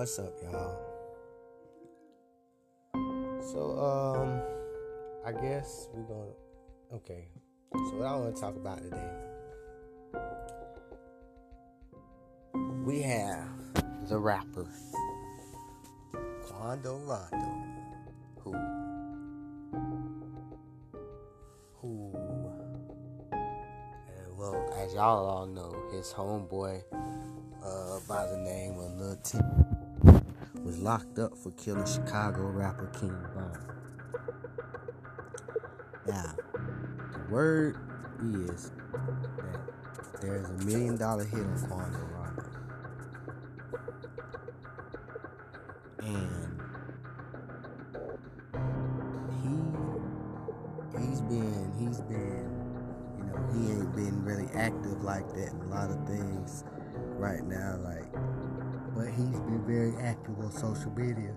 What's up, y'all? So, um, I guess we're gonna. Okay. So, what I want to talk about today, we have the rapper Quando Rondo, who, who, well, as y'all all know, his homeboy uh, by the name of Lil T was locked up for killing Chicago rapper King Von. Now, the word is that there's a million dollar hit on Quando Rondo. And he he's been he's been you know, he ain't been really active like that in a lot of things right now, like but he's been very active on social media.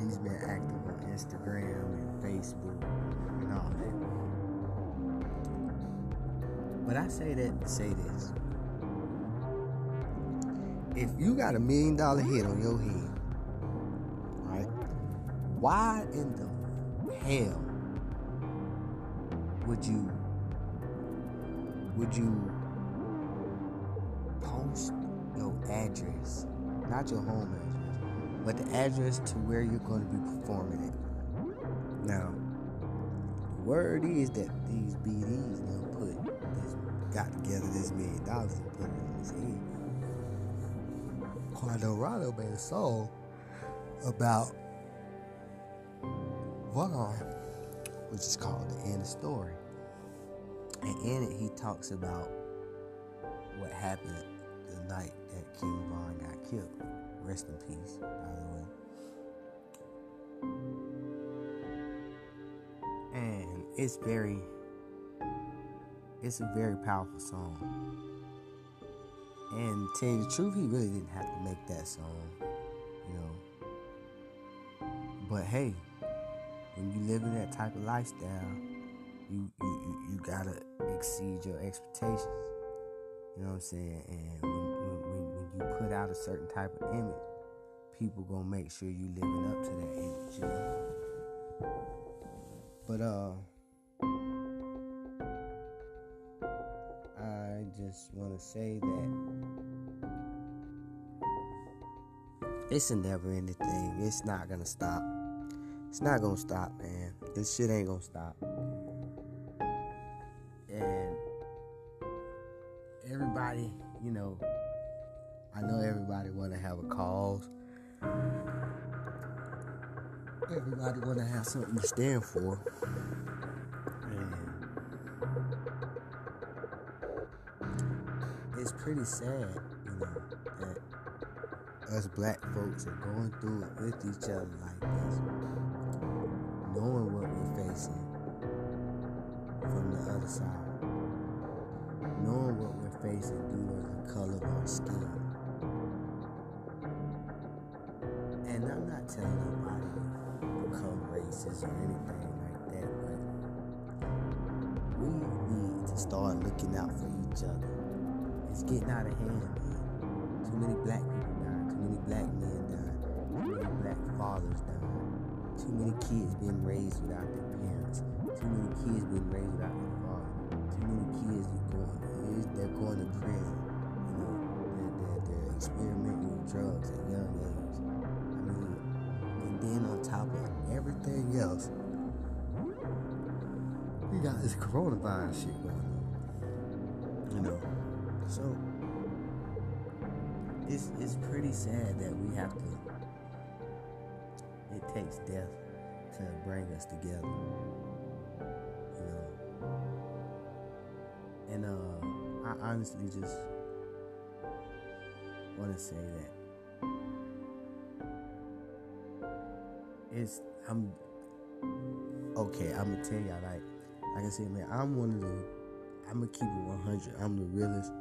He's been active on Instagram and Facebook and all that. But I say that to say this. If you got a million dollar hit on your head, right? Why in the hell would you would you your address, not your home address, but the address to where you're going to be performing it. Now, the word is that these BDs now put this, got together this million dollars and put it in his head. Rondo made a song about Von, which is called The End of Story. And in it, he talks about what happened night that King Von got killed. Rest in peace, by the way. And it's very, it's a very powerful song. And to tell you the truth, he really didn't have to make that song, you know. But hey, when you live in that type of lifestyle, you you, you, you gotta exceed your expectations. You know what I'm saying? And put out a certain type of image, people gonna make sure you living up to that image, you know. But uh I just wanna say that it's a never ending thing. It's not gonna stop. It's not gonna stop, man. This shit ain't gonna stop. And everybody, you know, I know everybody wanna have a cause. Everybody wanna have something to stand for. And it's pretty sad, you know, that us black folks are going through it with each other like this knowing what we're facing from the other side, knowing what we're facing due to the color of our skin. To become racist or anything like that, but we need to start looking out for each other. It's getting out of hand, man. Too many black people dying, too many black men dying, too many black fathers dying. Too many kids being raised without their parents. Too many kids being raised without their father. Too many kids going, they're going to prison. You know, they're, they're, they're experimenting with drugs at young age. Then on top of everything else, we got this coronavirus shit going on. You know, so it's it's pretty sad that we have to it takes death to bring us together. You know. And uh, I honestly just want to say that it's I'm okay. I'm gonna tell y'all like like I said, man. I'm one of the I'm gonna keep it 100. I'm the realest,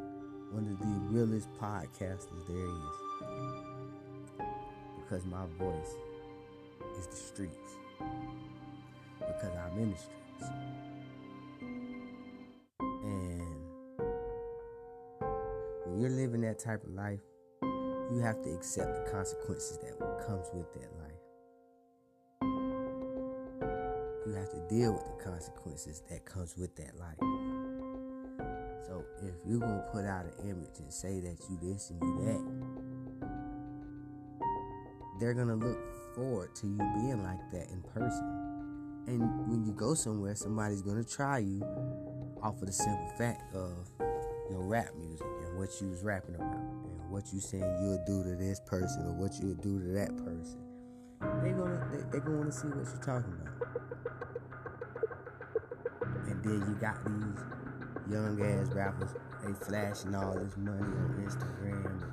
one of the realest podcasters there is because my voice is the streets because I'm in the streets. And when you're living that type of life, you have to accept the consequences that comes with that life. You have to deal with the consequences that comes with that life. So if you're gonna put out an image and say that you this and you that, they're gonna look forward to you being like that in person. And when you go somewhere, somebody's gonna try you off of the simple fact of your rap music and what you was rapping about and what you saying you'll do to this person or what you'll do to that person. They gonna they, they gonna wanna see what you're talking about. And then you got these young ass rappers, they flashing all this money on Instagram,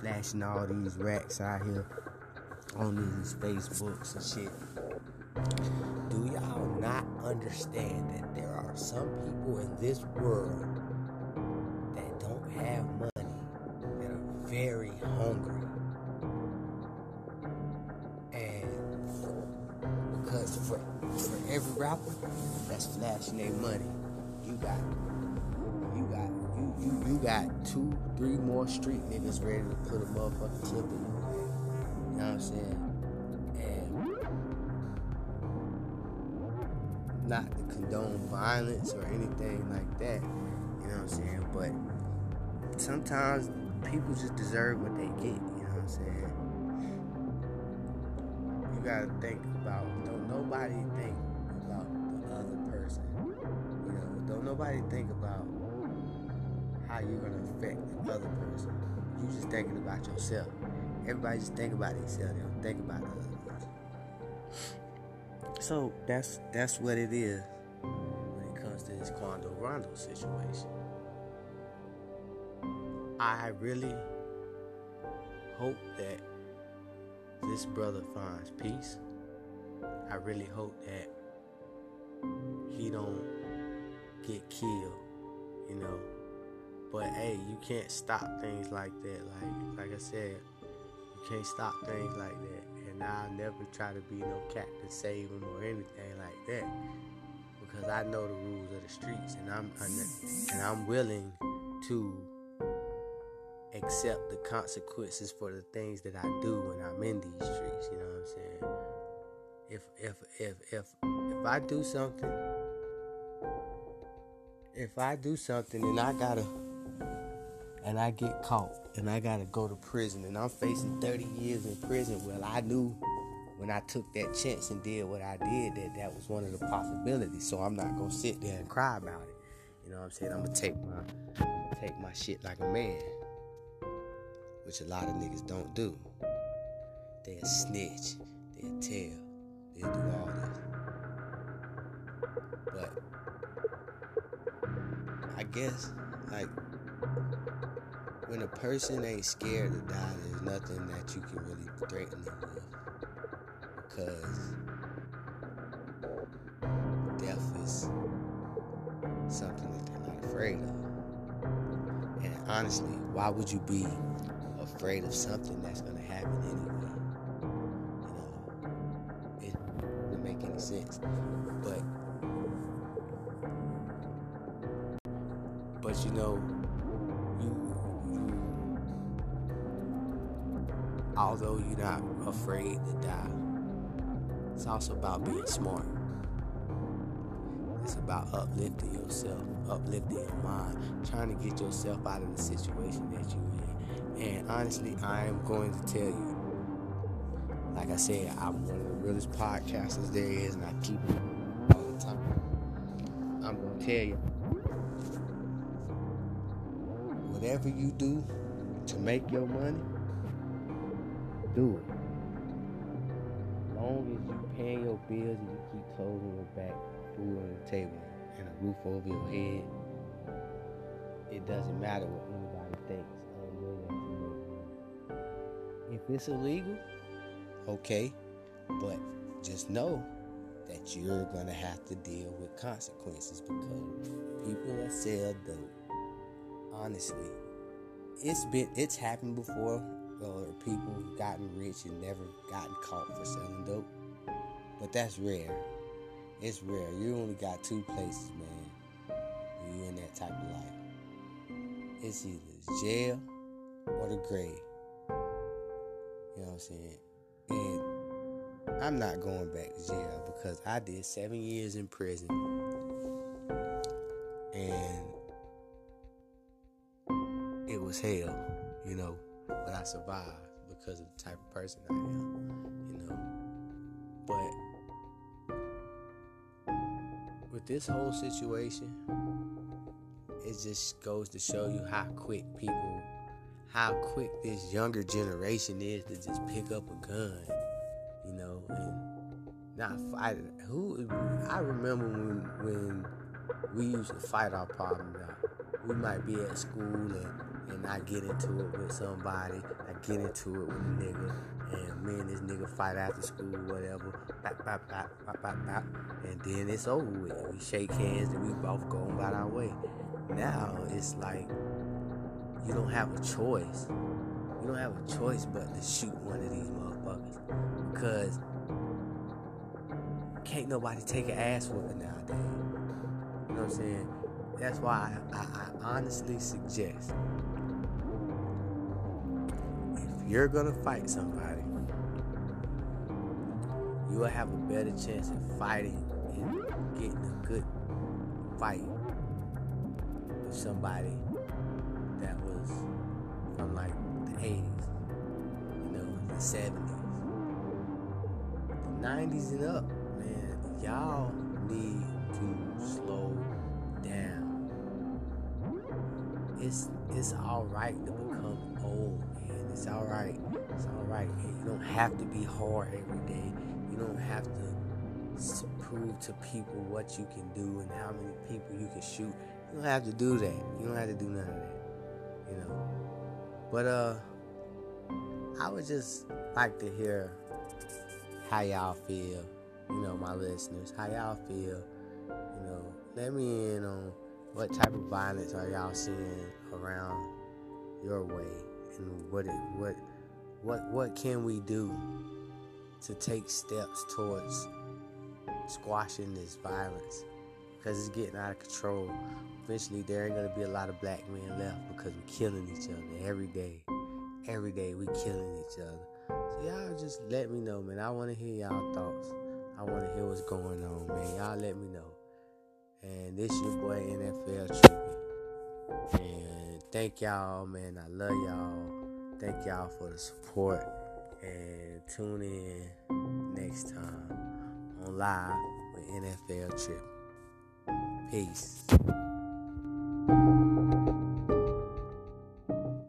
flashing all these racks out here on these Facebooks and shit. Do y'all not understand that there are some people in this world for, every rapper that's flashing their money, you got you got you, you you got two, three more street niggas ready to put a motherfucking clip in. You know what I'm saying? And not to condone violence or anything like that. You know what I'm saying? But sometimes people just deserve what they get. You know what I'm saying? You gotta think about. Nobody think about the other person. You know, don't nobody think about how you're gonna affect the other person. You just thinking about yourself. Everybody just think about themselves. They don't think about the other person. So that's that's what it is when it comes to this Quando Rondo situation. I really hope that this brother finds peace. I really hope that he don't get killed, you know. But hey, you can't stop things like that. Like like I said, you can't stop things like that and I'll never try to be no to save him or anything like that because I know the rules of the streets and I'm and I'm willing to accept the consequences for the things that I do when I'm in these streets. You know what I'm saying? If if if if if I do something, if I do something and I gotta and I get caught and I gotta go to prison and I'm facing 30 years in prison, well, I knew when I took that chance and did what I did that that was one of the possibilities. So I'm not gonna sit there and cry about it. You know what I'm saying? I'm gonna take my take my shit like a man, which a lot of niggas don't do. They'll snitch, they'll tell, guess like when a person ain't scared to die, there's nothing that you can really threaten them with. Because death is something that they're not afraid of. And honestly, why would you be afraid of something that's to happen anyway? You know, it doesn't make any sense. But, but you know, you although you're not afraid to die, it's also about being smart. It's about uplifting yourself, uplifting your mind, trying to get yourself out of the situation that you're in. And honestly, I am going to tell you, like I said, I'm one of the realest podcasters there is, and I keep it all the time. I'm going to tell you, whatever you do to make your money, do it. As long as you pay your bills and you keep clothes on your back, food on the table, and a roof over your head, it doesn't matter what anybody thinks If it's illegal, okay, but just know that you're gonna have to deal with consequences because people that sell dope, honestly, it's been it's happened before or people gotten rich and never gotten caught for selling dope. But that's rare. It's rare. You only got two places, man, you in that type of life. it's either jail or the grave. You know what I'm saying? And I'm not going back to jail because I did seven years in prison. And was hell, you know, but I survived because of the type of person I am, you know. But with this whole situation, it just goes to show you how quick people, how quick this younger generation is to just pick up a gun, you know, and not fight. Who I remember when when we used to fight our problems. We might be at school and and I get into it with somebody, I get into it with a nigga, and me and this nigga fight after school, whatever, bap, bap, bap, bap, bap, bap, and then it's over with. We shake hands and we both go about our way. Now it's like you don't have a choice. You don't have a choice but to shoot one of these motherfuckers because can't nobody take an ass whooping nowadays. You know what I'm saying? That's why I, I, I honestly suggest you're gonna fight somebody, you will have a better chance at fighting and getting a good fight with somebody that was from like the 80s, you know, the 70s, the 90s and up, man. Y'all need to slow down. It's it's all right to become old. It's all right. It's all right. You don't have to be hard every day. You don't have to prove to people what you can do and how many people you can shoot. You don't have to do that. You don't have to do none of that. You know. But uh I would just like to hear how y'all feel, you know, my listeners, how y'all feel, you know, let me in on what type of violence are y'all seeing around your way and what it what what what can we do to take steps towards squashing this violence? Because it's getting out of control. Eventually there ain't gonna be a lot of black men left because we're killing each other every day. Every day we killing each other. So y'all just let me know man. I want to hear y'all thoughts. I want to hear what's going on man. Y'all let me know. And this your boy NFL Trippy. And thank y'all, man. I love y'all. Thank y'all for the support. And tune in next time on Live with NFL Trip. Peace.